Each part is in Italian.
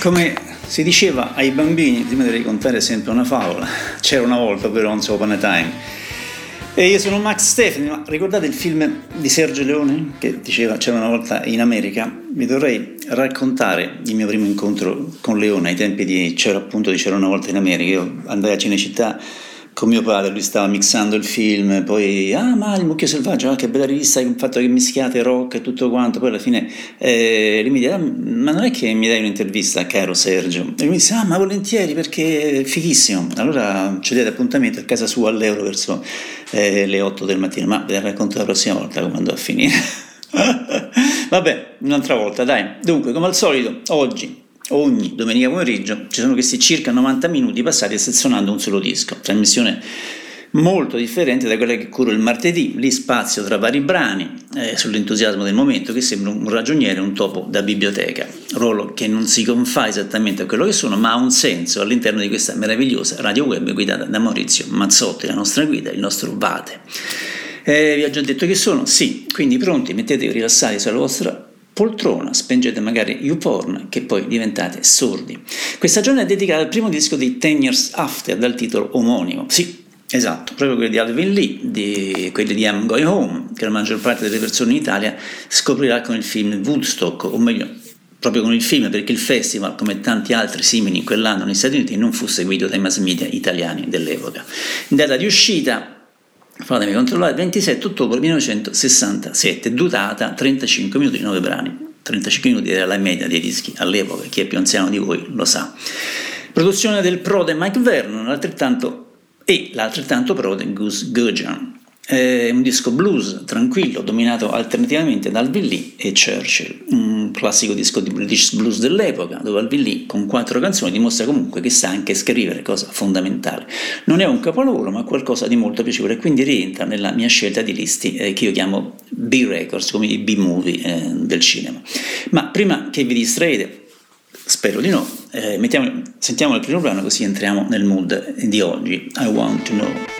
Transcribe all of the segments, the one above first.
Come si diceva ai bambini, prima di raccontare sempre una favola, c'era una volta per Once Upon a Time. E io sono Max Stefani, ma ricordate il film di Sergio Leone che diceva c'era una volta in America? Vi dovrei raccontare il mio primo incontro con Leone ai tempi di c'era appunto di c'era una volta in America. Io andai a Cinecittà con mio padre, lui stava mixando il film, poi, ah ma il mucchio selvaggio, ah, che bella rivista, il fatto che mischiate rock e tutto quanto, poi alla fine eh, lui mi dice, ah, ma non è che mi dai un'intervista, caro Sergio? E lui mi dice, ah ma volentieri perché è fighissimo. Allora ci date appuntamento a casa sua all'Euro verso eh, le 8 del mattino, ma ve la racconto la prossima volta come andò a finire. Vabbè, un'altra volta, dai. Dunque, come al solito, oggi ogni domenica pomeriggio ci sono questi circa 90 minuti passati sezionando un solo disco, trasmissione molto differente da quella che curo il martedì, lì spazio tra vari brani, eh, sull'entusiasmo del momento che sembra un ragioniere, un topo da biblioteca, ruolo che non si confà esattamente a quello che sono, ma ha un senso all'interno di questa meravigliosa radio web guidata da Maurizio Mazzotti, la nostra guida, il nostro Vate. Eh, vi ho già detto che sono? Sì, quindi pronti, mettetevi rilassati sulla vostra poltrona, spengete magari YouPorn che poi diventate sordi. Questa giornata è dedicata al primo disco di Ten Years After dal titolo omonimo. Sì, esatto, proprio quelli di Alvin Lee, di, quelli di I'm Going Home, che la maggior parte delle persone in Italia scoprirà con il film Woodstock, o meglio proprio con il film perché il festival, come tanti altri simili in quell'anno negli Stati Uniti, non fu seguito dai mass media italiani dell'epoca. In data di uscita fatemi controllare, 27 ottobre 1967, durata 35 minuti, 9 brani. 35 minuti era la media dei dischi all'epoca, chi è più anziano di voi lo sa. Produzione del prode Mike Vernon, altrettanto, e l'altrettanto prode Gus Gudgeon. È un disco blues tranquillo, dominato alternativamente da Alvin Lee e Churchill, un classico disco di British blues dell'epoca, dove Alvin Lee con quattro canzoni dimostra comunque che sa anche scrivere, cosa fondamentale. Non è un capolavoro, ma qualcosa di molto piacevole, e quindi rientra nella mia scelta di listi eh, che io chiamo B-Records, come i B-movie eh, del cinema. Ma prima che vi distraete, spero di no, eh, mettiamo, sentiamo il primo brano così entriamo nel mood di oggi, I Want to Know.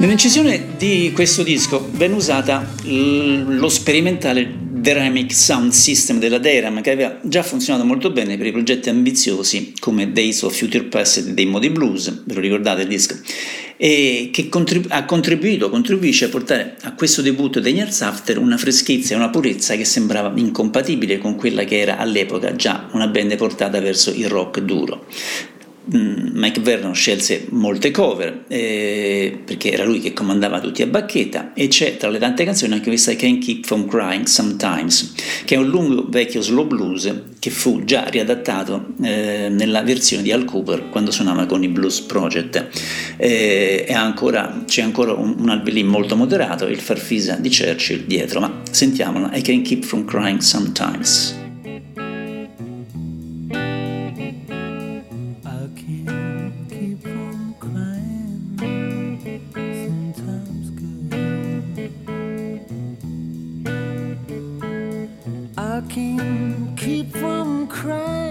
Nell'incisione di questo disco venne usata lo sperimentale Dynamic Sound System della Deram che aveva già funzionato molto bene per i progetti ambiziosi come Days of Future Past dei Modi Blues, ve lo ricordate il disco, e che contribu- ha contribuito, contribuisce a portare a questo debutto dei Years After una freschezza e una purezza che sembrava incompatibile con quella che era all'epoca già una band portata verso il rock duro. Mm, Mike Vernon scelse molte cover eh, perché era lui che comandava tutti a bacchetta e c'è tra le tante canzoni anche questa I Can't Keep From Crying Sometimes che è un lungo vecchio slow blues che fu già riadattato eh, nella versione di Al Cooper quando suonava con i Blues Project. Eh, ancora, c'è ancora un, un albelin molto moderato il farfisa di Churchill dietro ma sentiamola I Can't Keep From Crying Sometimes keep from crying.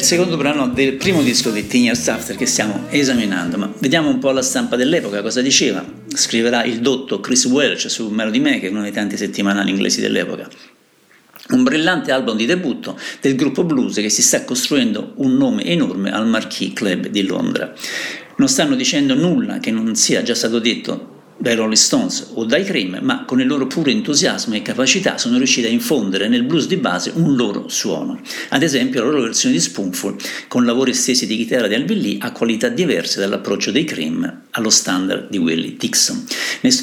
Il secondo brano del primo disco di Teen Years After che stiamo esaminando, ma vediamo un po' la stampa dell'epoca, cosa diceva. Scriverà il dotto Chris Welch su Melody Maker, uno dei tanti settimanali inglesi dell'epoca. Un brillante album di debutto del gruppo blues che si sta costruendo un nome enorme al Marquis Club di Londra. Non stanno dicendo nulla che non sia già stato detto dai Rolling Stones o dai Cream, ma con il loro puro entusiasmo e capacità sono riusciti a infondere nel blues di base un loro suono. Ad esempio la loro versione di Spoonful, con lavori estesi di chitarra di Alvin Lee, ha qualità diverse dall'approccio dei Cream allo standard di Willie Dixon.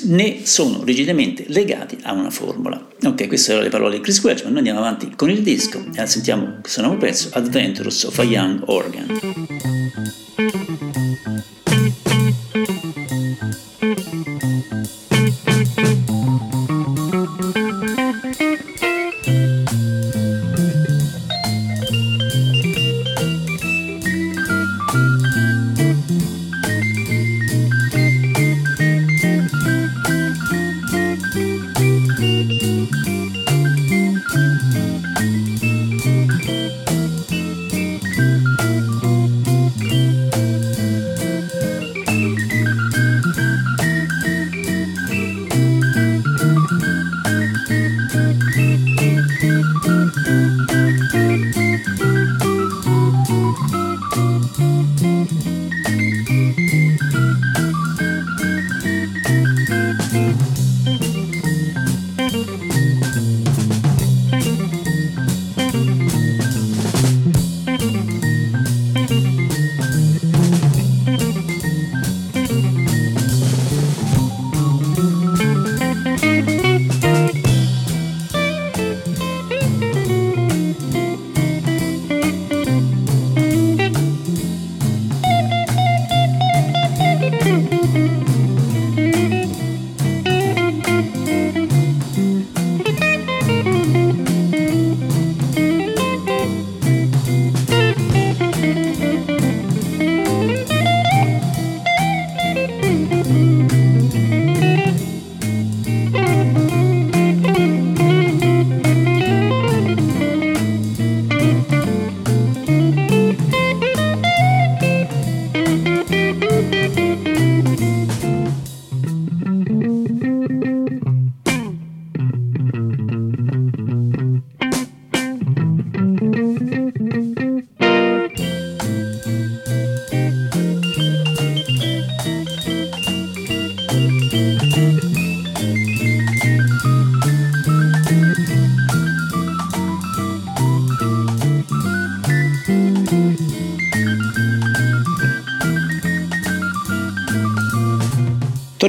Ne sono rigidamente legati a una formula. Ok, queste erano le parole di Chris Welch, ma noi andiamo avanti con il disco e sentiamo questo nuovo pezzo, Adventurous of a Young Organ.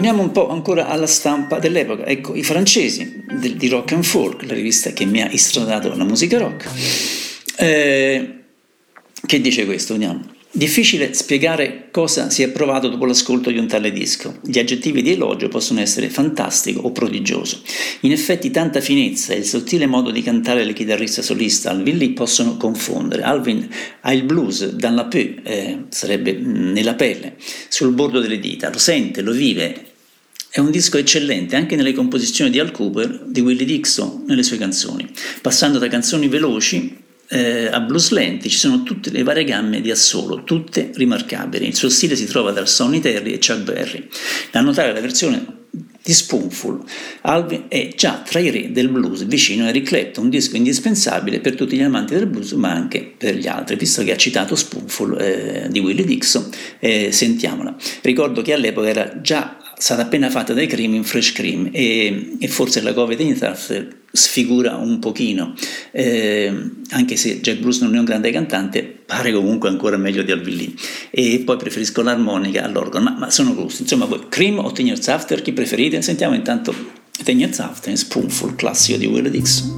Torniamo un po' ancora alla stampa dell'epoca. Ecco, i francesi del, di Rock and Folk, la rivista che mi ha istradato la musica rock. Eh, che dice questo? Vediamo. Difficile spiegare cosa si è provato dopo l'ascolto di un tale disco. Gli aggettivi di elogio possono essere fantastico o prodigioso. In effetti tanta finezza e il sottile modo di cantare del chitarrista solista Alvin Lee possono confondere. Alvin ha il blues dans la peu, eh, sarebbe nella pelle, sul bordo delle dita, lo sente, lo vive è un disco eccellente anche nelle composizioni di Al Cooper, di Willie Dixon nelle sue canzoni. Passando da canzoni veloci eh, a blues lenti ci sono tutte le varie gamme di assolo, tutte rimarcabili. Il suo stile si trova dal Sonny Terry e Chuck Berry. Da notare la versione di Spoonful, Alvin è già tra i re del blues, vicino a Eric Clapton, un disco indispensabile per tutti gli amanti del blues, ma anche per gli altri, visto che ha citato Spoonful eh, di Willie Dixon, eh, sentiamola. Ricordo che all'epoca era già stata appena fatta dai Cream in Fresh Cream e, e forse la cover di Nitaf sfigura un pochino, eh, anche se Jack Bruce non è un grande cantante, pare comunque ancora meglio di Alvin Lee. E poi preferisco l'armonica all'organo, ma, ma sono gusti. Insomma, voi Cream o Ten Years After, chi preferite? Sentiamo intanto Ten Years After, Spoonful, classico di Will Dixon.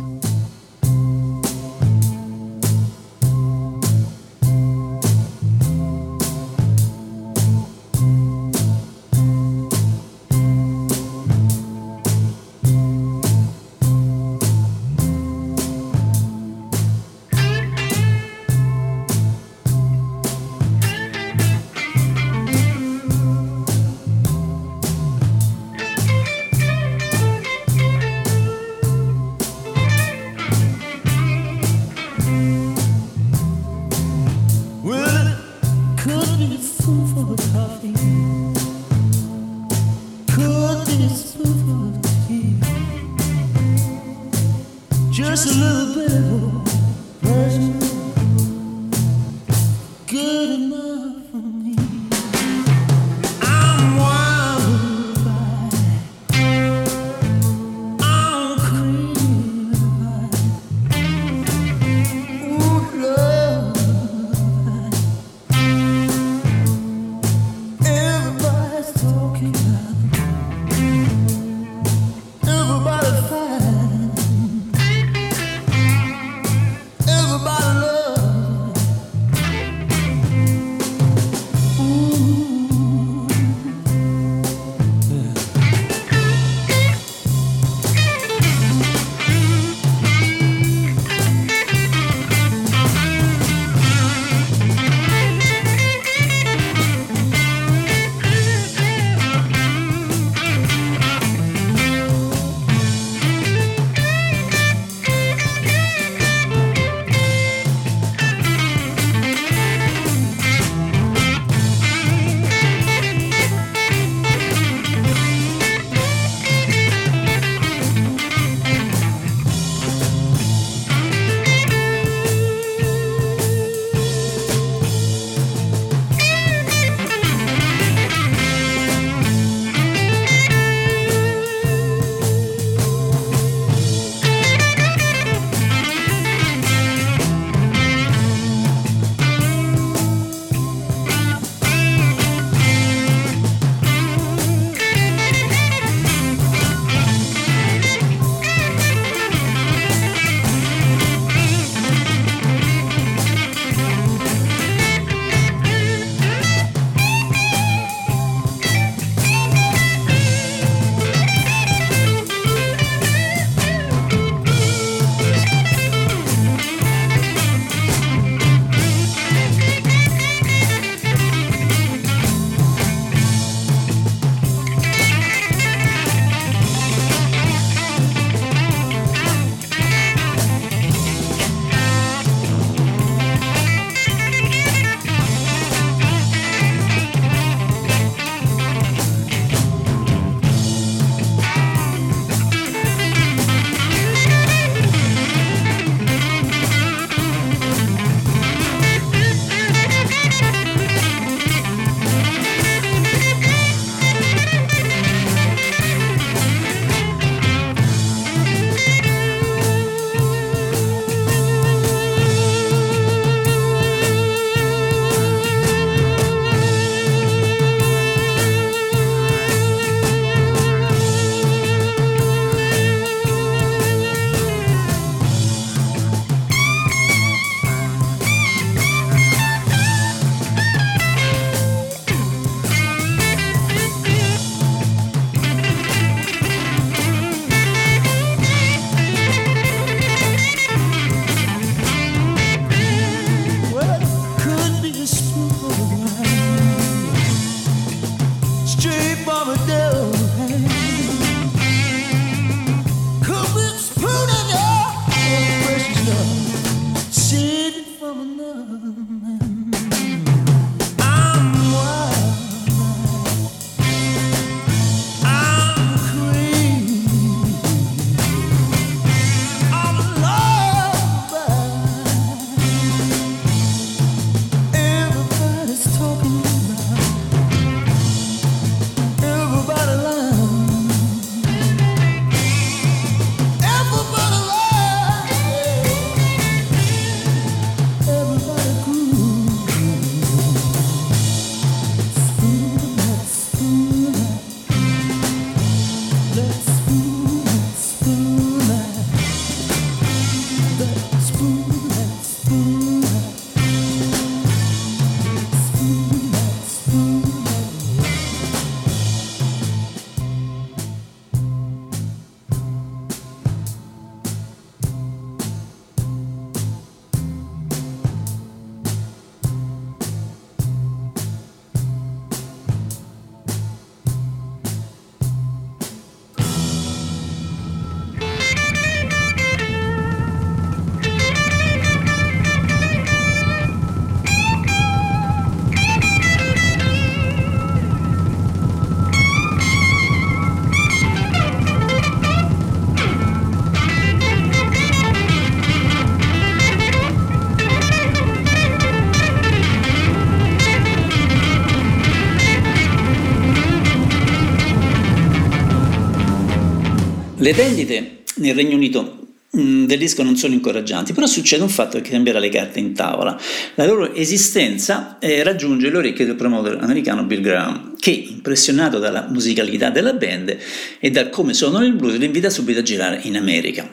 Le vendite nel Regno Unito mm, del disco non sono incoraggianti, però succede un fatto che cambierà le carte in tavola. La loro esistenza eh, raggiunge le orecchie del promoter americano Bill Graham, che, impressionato dalla musicalità della band e da come suonano il blues, li invita subito a girare in America.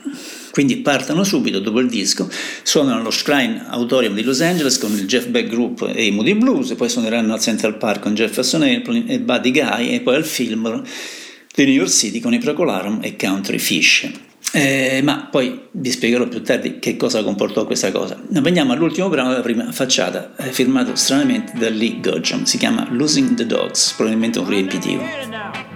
Quindi partono subito dopo il disco, suonano allo Shrine Auditorium di Los Angeles con il Jeff Beck Group e i Moody Blues, poi suoneranno al Central Park con Jefferson Airplane e Buddy Guy e poi al Fillmore di New York City con i Procolarum e Country Fish. Eh, ma poi vi spiegherò più tardi che cosa comportò questa cosa. Veniamo all'ultimo brano della prima facciata, eh, firmato stranamente da Lee Gurjam, si chiama Losing the Dogs, probabilmente un riempitivo.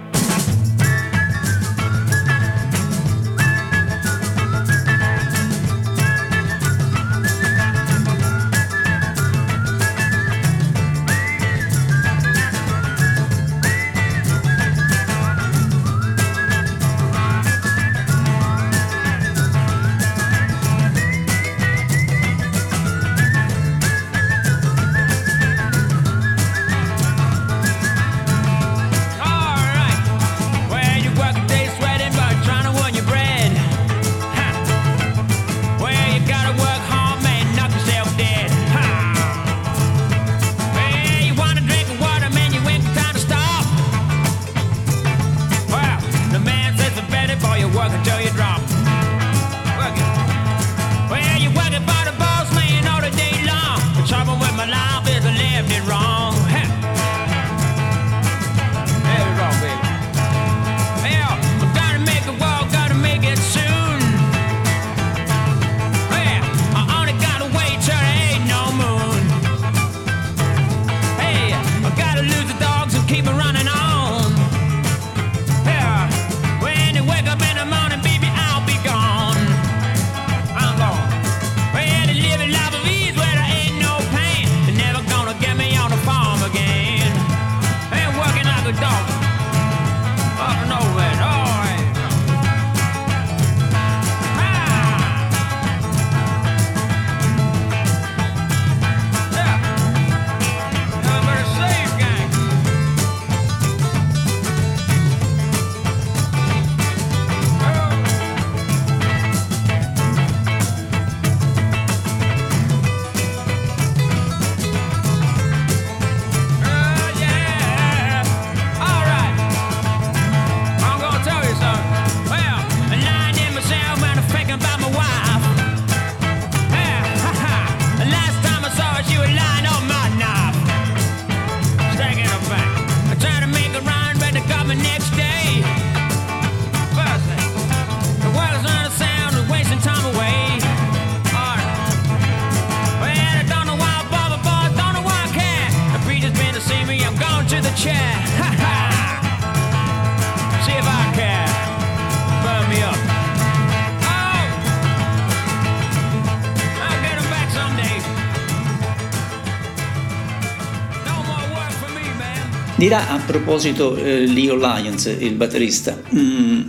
Proposito eh, Leo Lyons, il batterista, mm,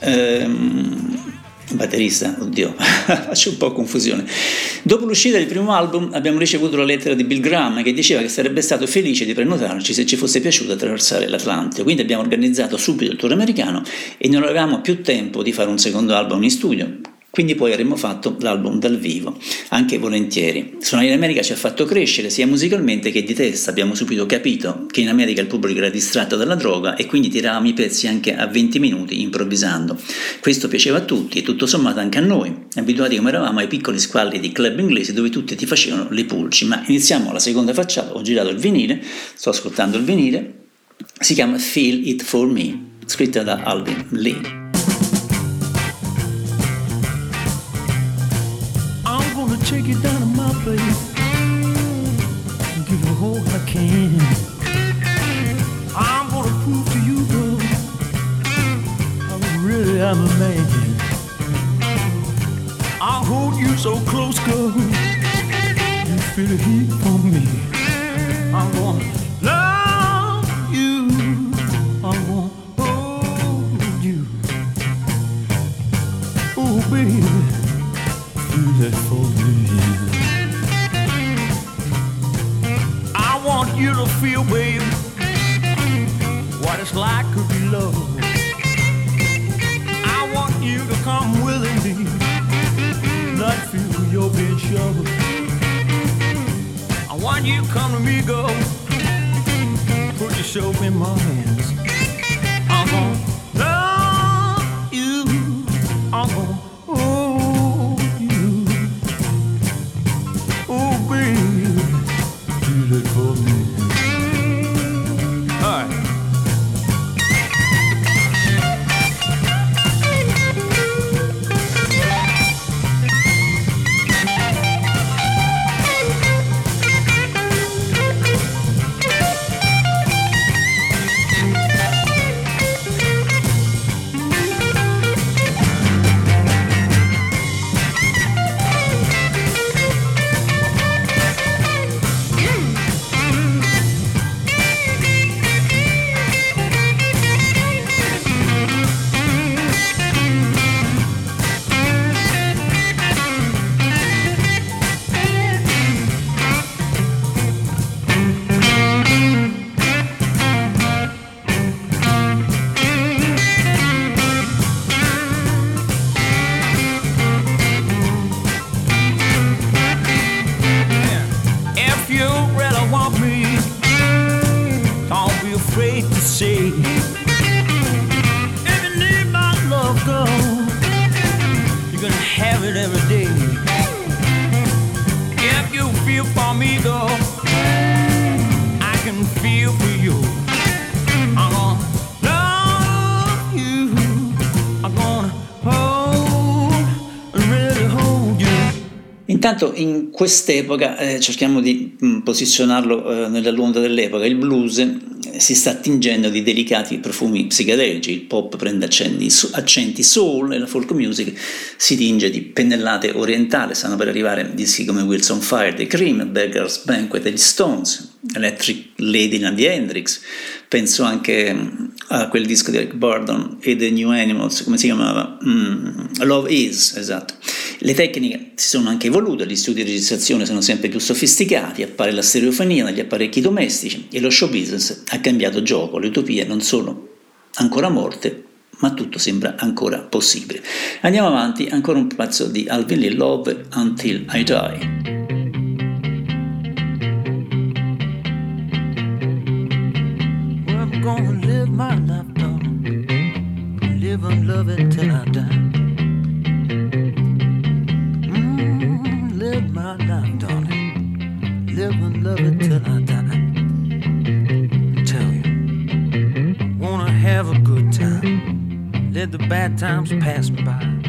ehm, batterista, oddio, faccio un po' confusione. Dopo l'uscita del primo album abbiamo ricevuto la lettera di Bill Graham che diceva che sarebbe stato felice di prenotarci se ci fosse piaciuto attraversare l'Atlantico. Quindi abbiamo organizzato subito il tour americano e non avevamo più tempo di fare un secondo album in studio. Quindi poi avremmo fatto l'album dal vivo, anche volentieri. Suonare in America ci ha fatto crescere sia musicalmente che di testa, abbiamo subito capito che in America il pubblico era distratto dalla droga e quindi tiravamo i pezzi anche a 20 minuti improvvisando. Questo piaceva a tutti e tutto sommato anche a noi, abituati come eravamo ai piccoli squalli di club inglesi dove tutti ti facevano le pulci. Ma iniziamo la seconda facciata, ho girato il vinile, sto ascoltando il vinile, si chiama Feel It For Me, scritta da Alvin Lee. Place and give you all I can. I'm gonna prove to you, girl, I really am a man. I'll hold you so close, girl. you to feel, baby, what it's like to be loved. I want you to come willingly, not feel you're being shoveled. I want you to come to me, girl, put yourself in my hands. Intanto in quest'epoca eh, cerchiamo di mh, posizionarlo eh, nella lunga dell'epoca, il blues eh, si sta attingendo di delicati profumi psichedelici, il pop prende accenti, accenti soul e la folk music si tinge di pennellate orientali, stanno per arrivare dischi come Wilson Fire, The Cream, Beggar's Banquet degli Stones, Electric Lady di Hendrix, penso anche mh, a quel disco di Eric Burdon e The New Animals, come si chiamava? Mm, Love Is, esatto. Le tecniche si sono anche evolute, gli studi di registrazione sono sempre più sofisticati, appare la stereofonia negli apparecchi domestici e lo show business ha cambiato gioco, le utopie non sono ancora morte, ma tutto sembra ancora possibile. Andiamo avanti, ancora un pezzo di Alvin Lee Love Until I Die. Well, gonna live my life, darling. Live and love it till I die. Love it till I die. Tell you, wanna have a good time. Let the bad times pass me by.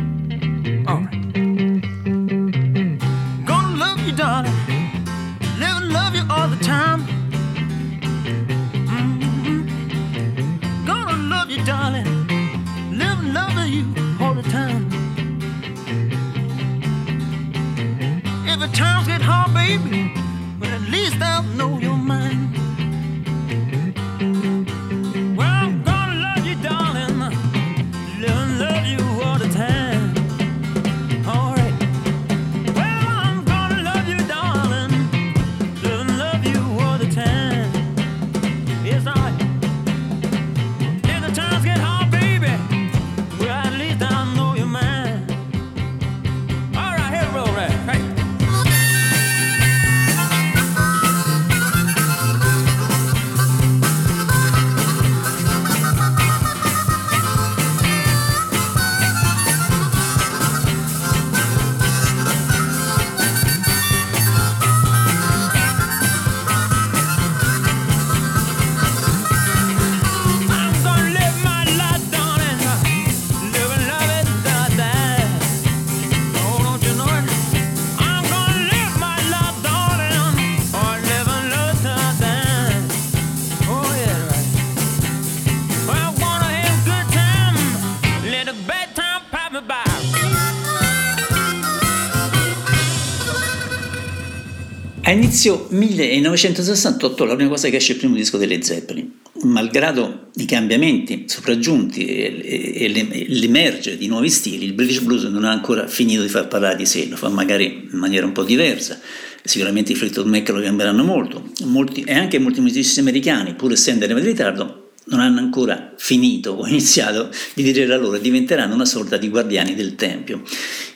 A inizio 1968 la prima cosa che esce è il primo disco delle Zeppelin. Malgrado i cambiamenti sopraggiunti e, e- e l'em- l'emergere di nuovi stili, il British Blues non ha ancora finito di far parlare di sé, lo fa magari in maniera un po' diversa. Sicuramente i Fleetwood Mac lo cambieranno molto, molti, e anche molti musicisti americani, pur essendo in ritardo, non hanno ancora finito o iniziato di dire la loro diventeranno una sorta di guardiani del Tempio.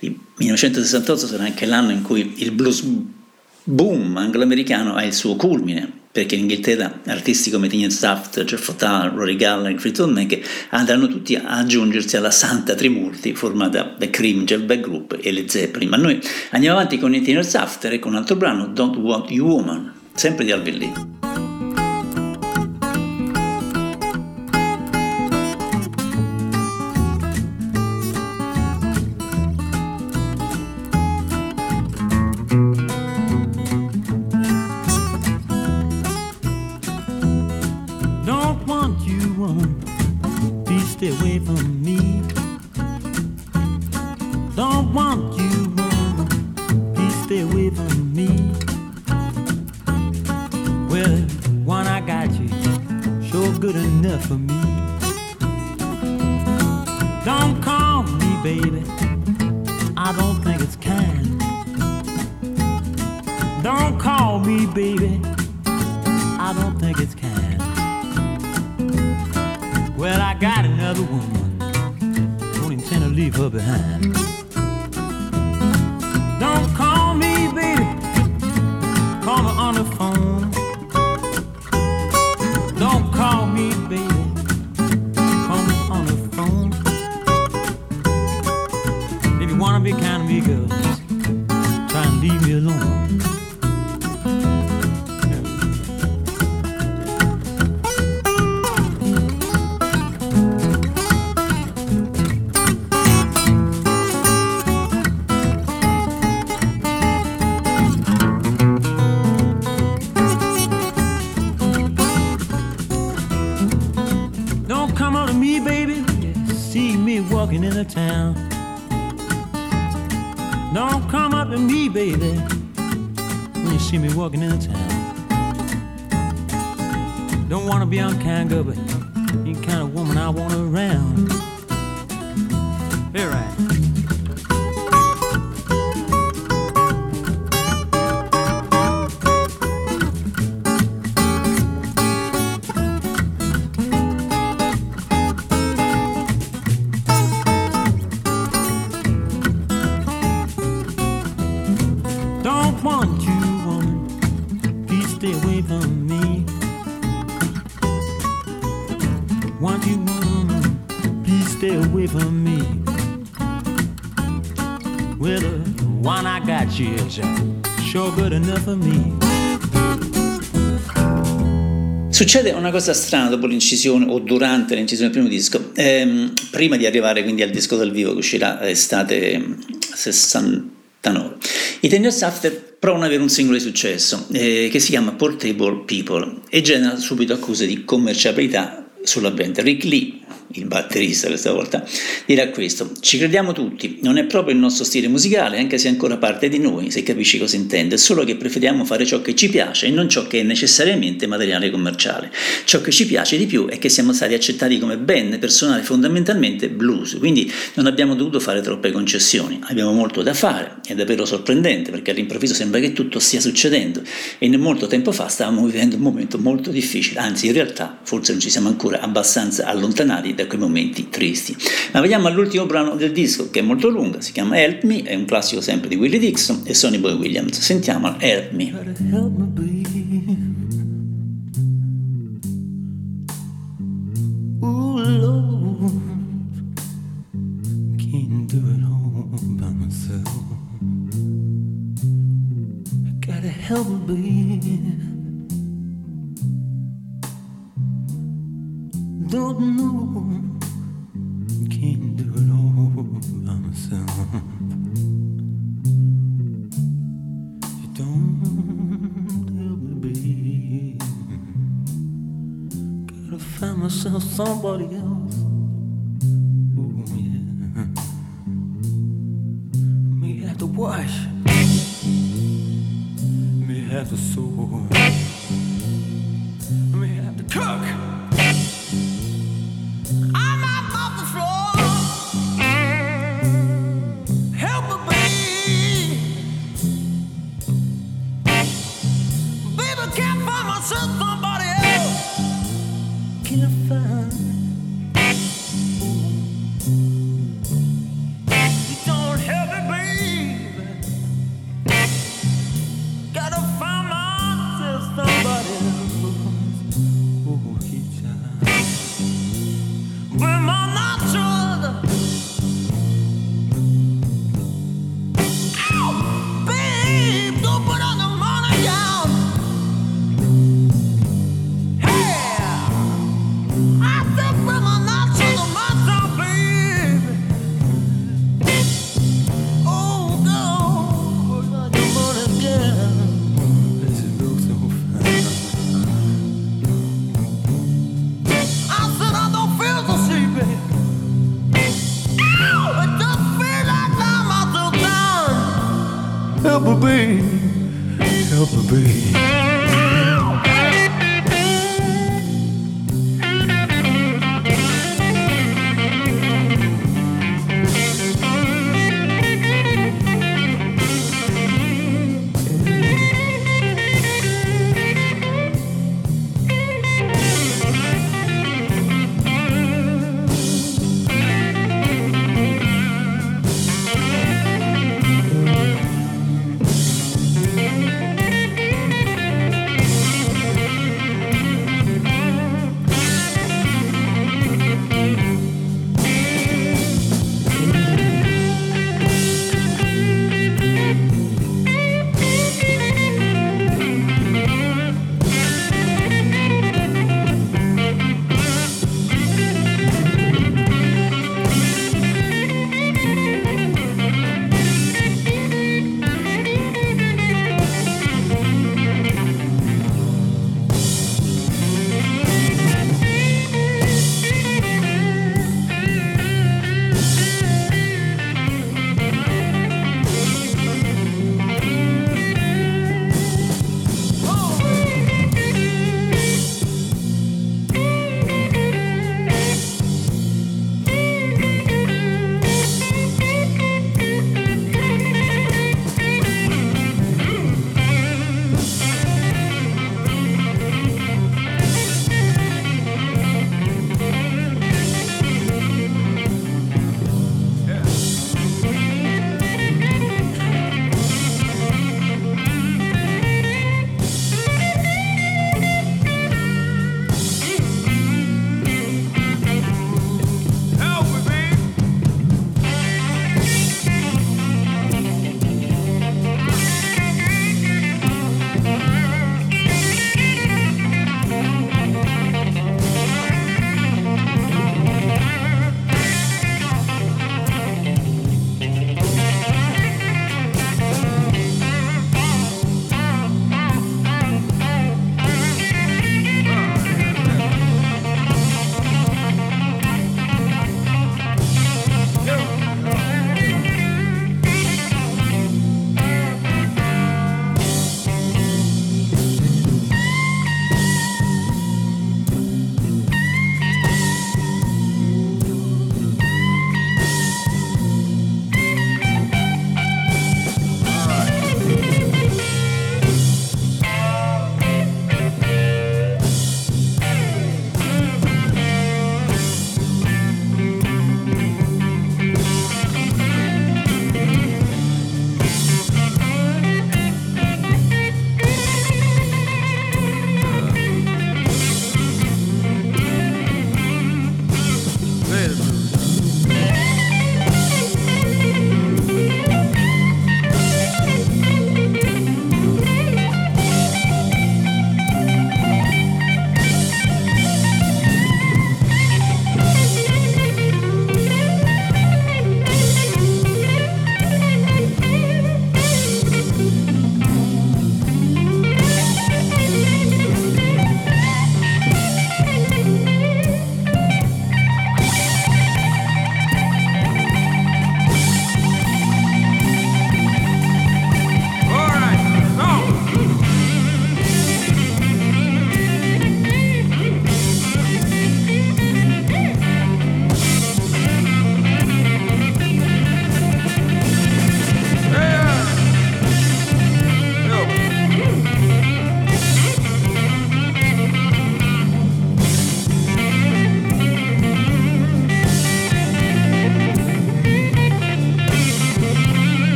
Il 1968 sarà anche l'anno in cui il blues boom anglo-americano ha il suo culmine, perché in Inghilterra artisti come Tinian Saft, Jeff Fatale, Rory Gallagher, Fleetwood Mac andranno tutti a aggiungersi alla santa trimurti formata da Cream, Jeff Beck Group e le Zeppelin. Ma noi andiamo avanti con Tinian Saft e con un altro brano, Don't Want You Woman, sempre di Alvin Lee. walking in the town. Don't come up to me, baby, when you see me walking in the town. Don't wanna be unkind, girl, but you kind of woman I want around. Succede una cosa strana dopo l'incisione o durante l'incisione del primo disco, ehm, prima di arrivare quindi al disco dal vivo che uscirà estate 69. I Tender After provano ad avere un singolo di successo eh, che si chiama Portable People e genera subito accuse di commerciabilità sulla band. Rick Lee il batterista questa volta, dirà questo. Ci crediamo tutti, non è proprio il nostro stile musicale, anche se è ancora parte di noi, se capisci cosa intende, solo che preferiamo fare ciò che ci piace e non ciò che è necessariamente materiale commerciale. Ciò che ci piace di più è che siamo stati accettati come band personale fondamentalmente blues, quindi non abbiamo dovuto fare troppe concessioni. Abbiamo molto da fare, è davvero sorprendente perché all'improvviso sembra che tutto stia succedendo e non molto tempo fa stavamo vivendo un momento molto difficile, anzi in realtà forse non ci siamo ancora abbastanza allontanati da da quei momenti tristi. Ma vediamo all'ultimo brano del disco che è molto lungo, si chiama Help Me, è un classico sempre di Willie Dixon e Sonny Boy Williams. Sentiamo Help Me. help me don't know can't do it all by myself. You don't me gotta find myself somebody else. Ooh, yeah. may have to wash. May have to sew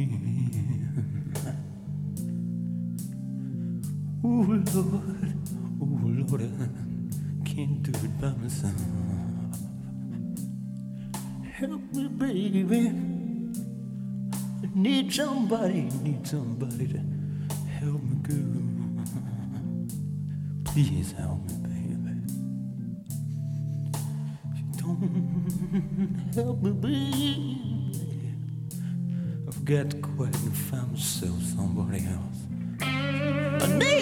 Oh Lord, oh Lord, I can't do it by myself. Help me, baby. I need somebody, need somebody to help me go. Please help me, baby. Don't help me, baby. Get quiet and found so somebody else.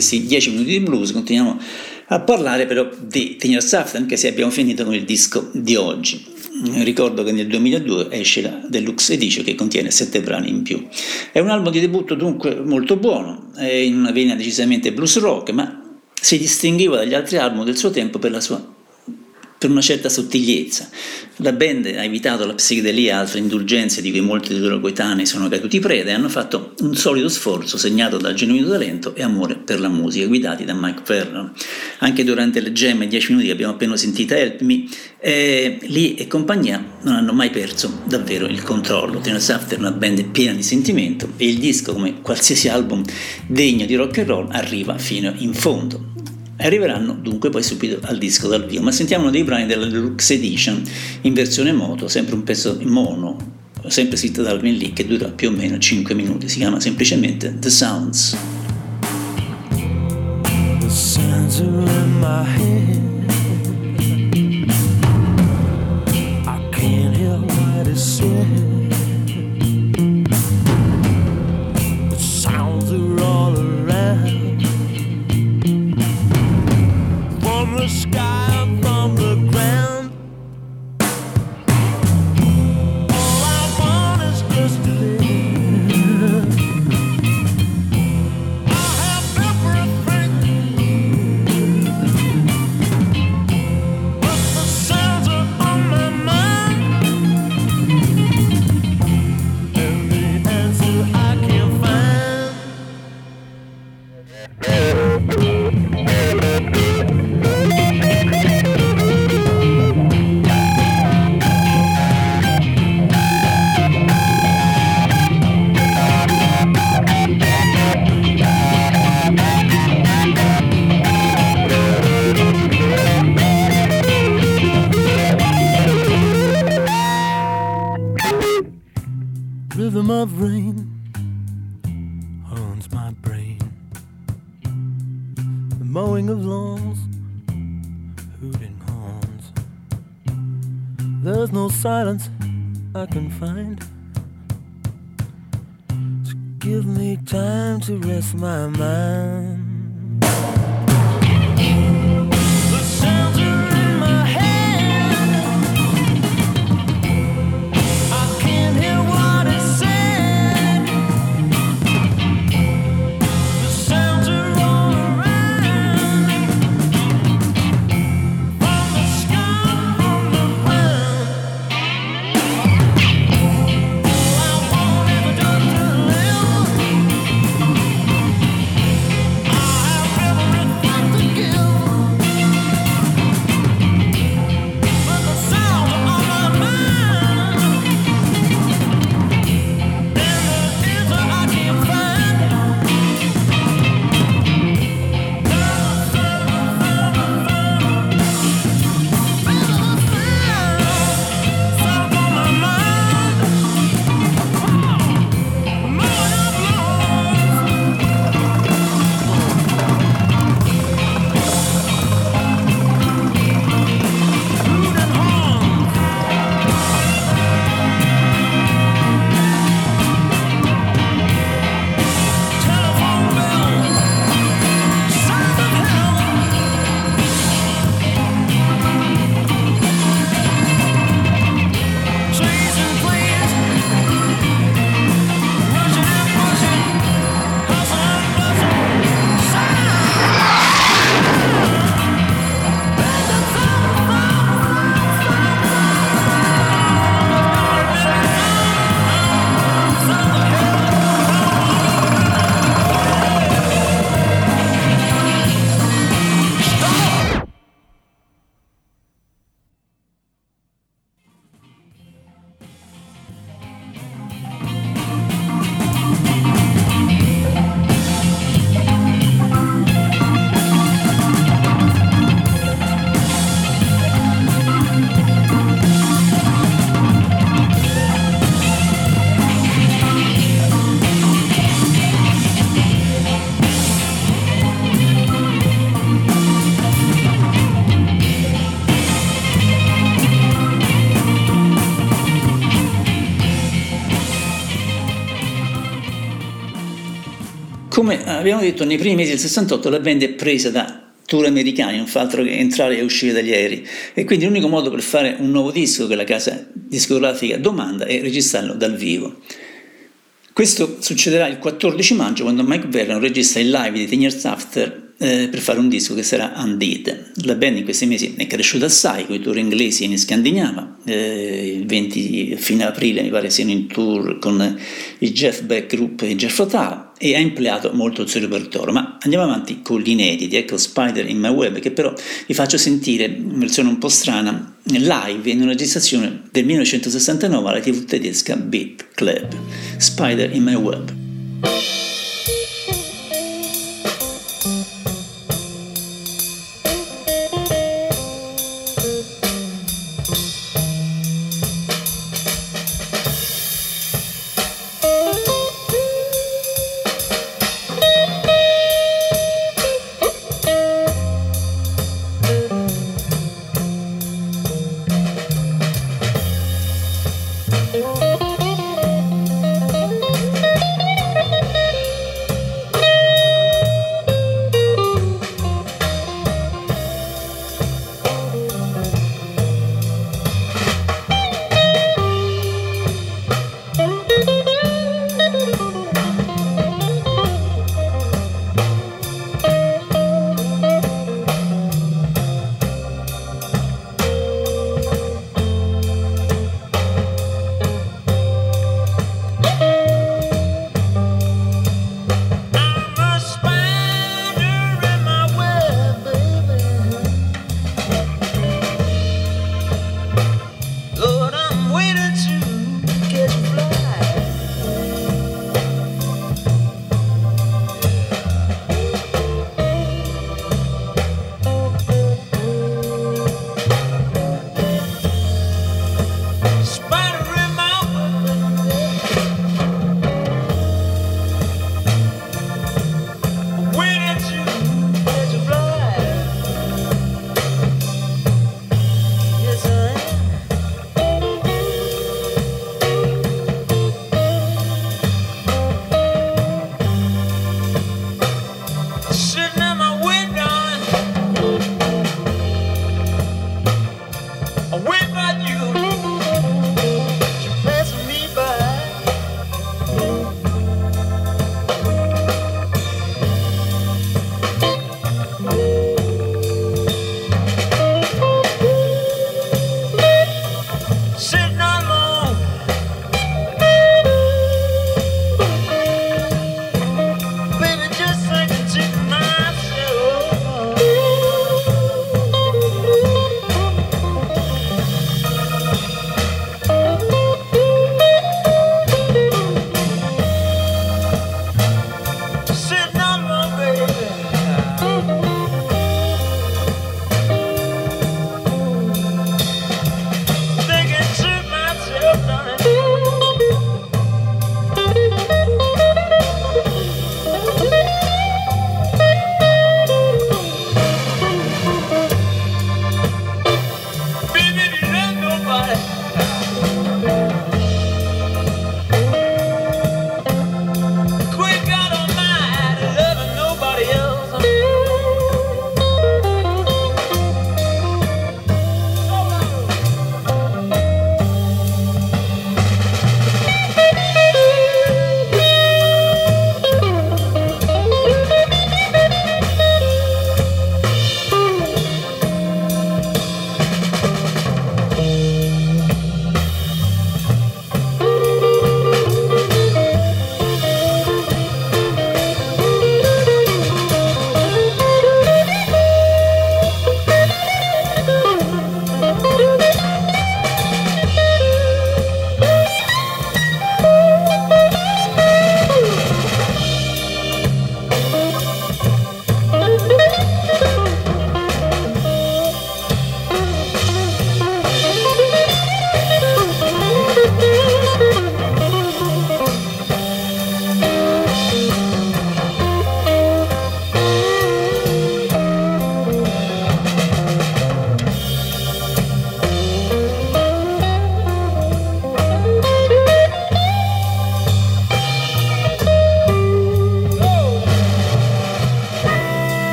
Questi 10 minuti di blues continuiamo a parlare però di Tenier Saft, anche se abbiamo finito con il disco di oggi. Ricordo che nel 2002 esce la Deluxe Edition che contiene 7 brani in più. È un album di debutto dunque molto buono, è in una vena decisamente blues rock, ma si distingueva dagli altri album del suo tempo per la sua per una certa sottigliezza. La band ha evitato la psichedelia e altre indulgenze di cui molti dei loro coetanei sono caduti preda e hanno fatto un solido sforzo segnato da genuino talento e amore per la musica, guidati da Mike Vernon. Anche durante le gemme 10 minuti che abbiamo appena sentito Help Me, eh, Lee e compagnia non hanno mai perso davvero il controllo. Tenor Saft è una band piena di sentimento e il disco, come qualsiasi album degno di rock and roll, arriva fino in fondo. Arriveranno dunque poi subito al disco dal vivo, ma sentiamo uno dei brani della Deluxe Edition in versione moto, sempre un pezzo mono, sempre scritto da Alvin Lee che dura più o meno 5 minuti, si chiama semplicemente The Sounds. The sounds abbiamo detto, nei primi mesi del 68 la band è presa da tour americani, non fa altro che entrare e uscire dagli aerei e quindi l'unico modo per fare un nuovo disco che la casa discografica domanda è registrarlo dal vivo. Questo succederà il 14 maggio quando Mike Vernon registra il live di Ten Years After eh, per fare un disco che sarà Undead. La band in questi mesi è cresciuta assai con i tour inglesi in Scandinava, eh, il 20 fine aprile mi pare siano in tour con il Jeff Beck Group e Jeff Rotal e ha empleato molto il suo repertorio. Ma andiamo avanti con gli inediti, ecco Spider in My Web che però vi faccio sentire in versione un po' strana live in una registrazione del 1969 alla TV tedesca Beat Club. Spider in My Web.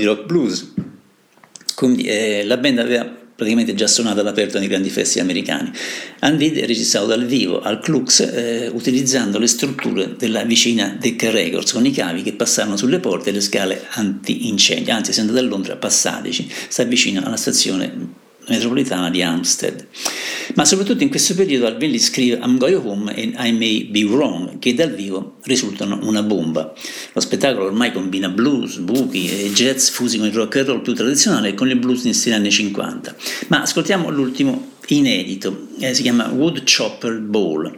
Di rock blues. Quindi eh, la band aveva praticamente già suonato all'aperto nei grandi festival americani. Undead è registrato dal vivo al Clux eh, utilizzando le strutture della vicina Decca Records con i cavi che passavano sulle porte e le scale anti-incendio, anzi essendo da Londra passateci, sta vicino alla stazione metropolitana di Hampstead. Ma soprattutto in questo periodo Alvin scrive I'm Going Home e I May Be Wrong, che dal vivo risultano una bomba. Lo spettacolo ormai combina blues, buchi e jazz fusi con il rock and roll più tradizionale e con il blues stile anni 50. Ma ascoltiamo l'ultimo inedito, eh, si chiama Wood Chopper Ball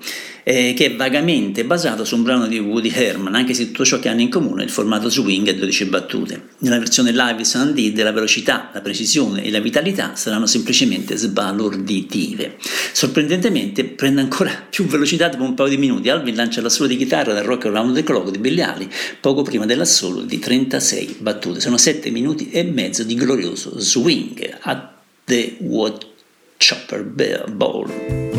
eh, che è vagamente basato su un brano di Woody Herman, anche se tutto ciò che hanno in comune è il formato swing e 12 battute. Nella versione live di Sun Did la velocità, la precisione e la vitalità saranno semplicemente sbalorditive. Sorprendentemente prende ancora più velocità dopo un paio di minuti. Alvin lancia l'assolo di chitarra del Rock Around the Clock di Billy Ali poco prima dell'assolo di 36 battute. Sono 7 minuti e mezzo di glorioso swing a The Wood Chopper Ball.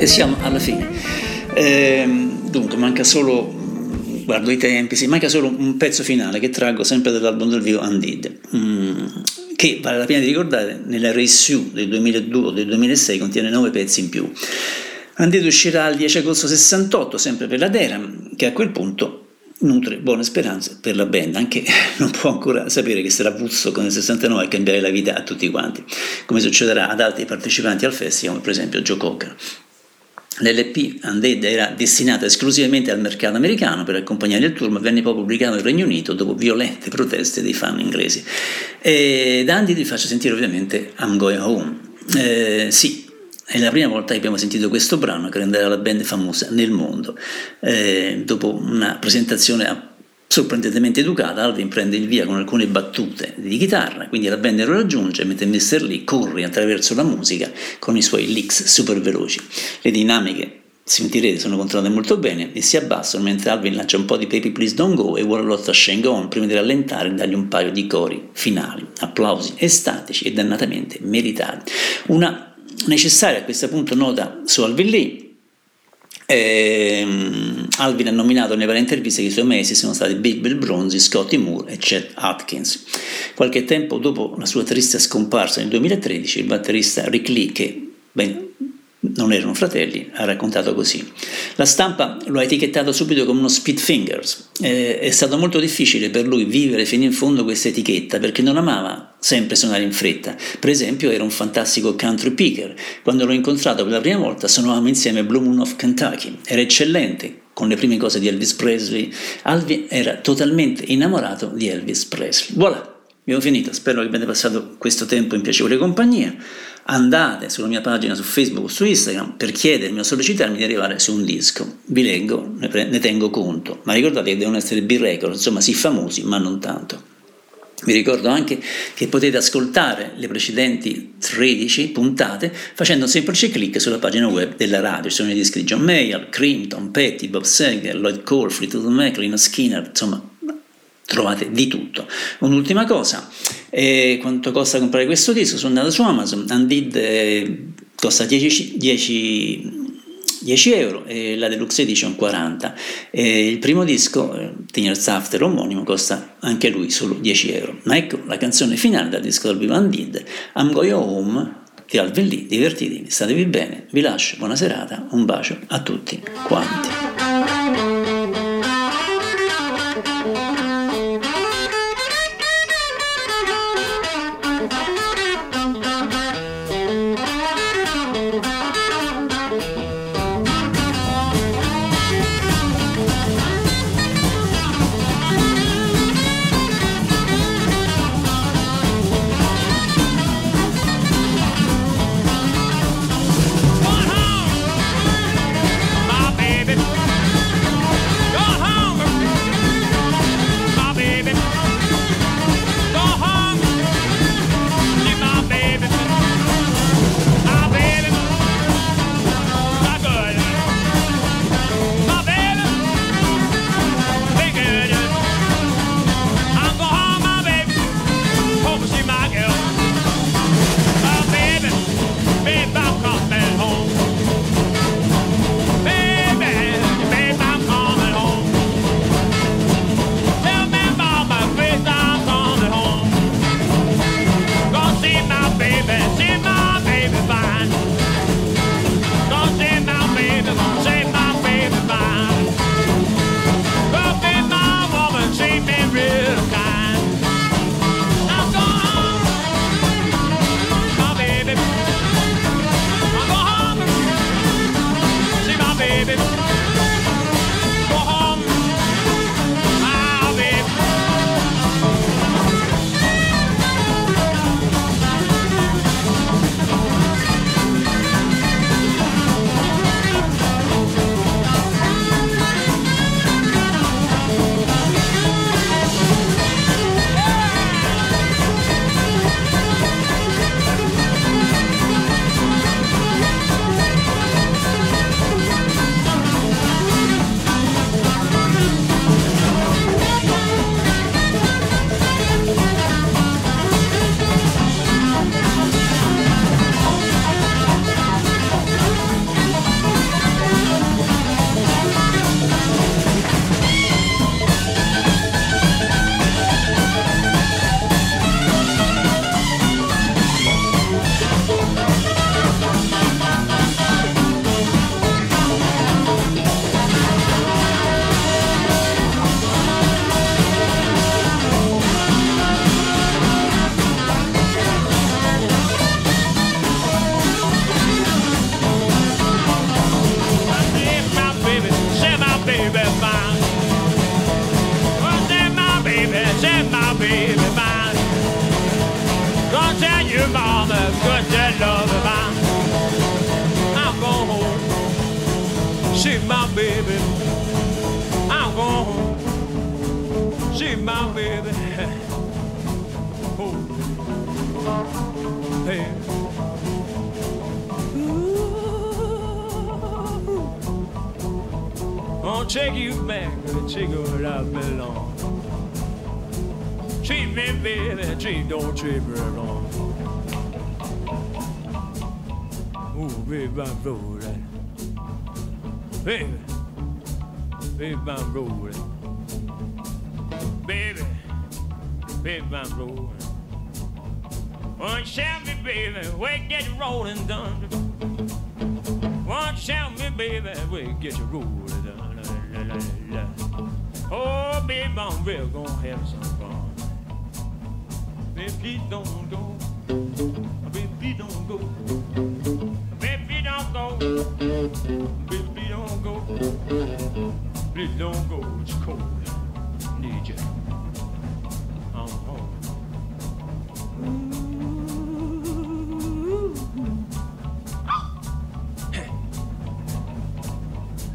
E siamo alla fine. Ehm, dunque, manca solo, guardo i tempi, sì, manca solo un pezzo finale che traggo sempre dall'album del vivo Undid, mm, che vale la pena di ricordare, nella Race del 2002 o del 2006 contiene nove pezzi in più. Undid uscirà il 10 agosto 68, sempre per la Deram, che a quel punto nutre buone speranze per la band, anche non può ancora sapere che sarà Woodstock nel 69 a cambiare la vita a tutti quanti, come succederà ad altri partecipanti al festival, per esempio Joe Cocker. L'LP Undead era destinata esclusivamente al mercato americano per accompagnare il tour, ma venne poi pubblicato nel Regno Unito dopo violente proteste dei fan inglesi. E da Undead vi faccio sentire ovviamente I'm Going Home. Eh, sì, è la prima volta che abbiamo sentito questo brano che renderà la band famosa nel mondo. Eh, dopo una presentazione sorprendentemente educata, Alvin prende il via con alcune battute di chitarra, quindi la band lo raggiunge mentre Mr. Lee corre attraverso la musica con i suoi licks super veloci. Le dinamiche sentirete sono controllate molto bene e si abbassano mentre Alvin lancia un po' di Baby Please Don't Go e a Lot of Shane Go On prima di rallentare e dargli un paio di cori finali, applausi estatici e dannatamente meritati. Una necessaria a questo punto nota su Alvin Lee Ehm, Alvin ha nominato nelle varie interviste che i suoi mesi sono stati Big Bill Bronzy, Scotty Moore e Chet Atkins. Qualche tempo dopo la sua triste scomparsa nel 2013, il batterista Rick Lee, che beh, non erano fratelli, ha raccontato così. La stampa lo ha etichettato subito come uno speed fingers. Eh, è stato molto difficile per lui vivere fino in fondo questa etichetta perché non amava sempre suonare in fretta. Per esempio era un fantastico country picker. Quando l'ho incontrato per la prima volta suonavamo insieme Blue Moon of Kentucky. Era eccellente, con le prime cose di Elvis Presley. Alvin era totalmente innamorato di Elvis Presley. Voilà! Abbiamo finito, spero che abbiate passato questo tempo in piacevole compagnia. Andate sulla mia pagina su Facebook o su Instagram per chiedermi o sollecitarmi di arrivare su un disco. Vi leggo, ne, pre- ne tengo conto, ma ricordate che devono essere B-record, insomma sì famosi, ma non tanto. Vi ricordo anche che potete ascoltare le precedenti 13 puntate facendo un semplice clic sulla pagina web della radio. Ci sono i dischi di John Mayer, Cream, Tom Petty, Bob Seger, Lloyd Cole, Fleetwood Mac, Lina Skinner, insomma trovate di tutto. Un'ultima cosa, eh, quanto costa comprare questo disco? Sono andato su Amazon, Undid eh, costa 10, 10, 10, euro e la Deluxe Edition 40. E il primo disco, eh, Teeners After omonimo, costa anche lui solo 10 euro. Ma ecco la canzone finale del disco dal vivo Undid, I'm Going Home, di Alvin Lee, divertitevi, statevi bene, vi lascio, buona serata, un bacio a tutti quanti. rolling. Baby, baby, I'm rolling. Baby, baby, I'm rolling. One shout me, baby, we get rolling done. One shout me, baby, we get rolling done. Oh, baby, I'm real gonna have some fun. Baby, please don't, don't. Please don't go, Blir långårdskål, Need you.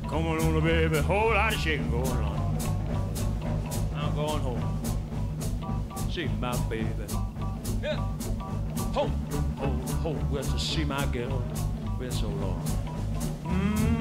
Come on, little baby, whole lot of shaking going on. I'm going home. See my baby. Yeah. Home, home, home. Where to see my girl, been so long. Hmm.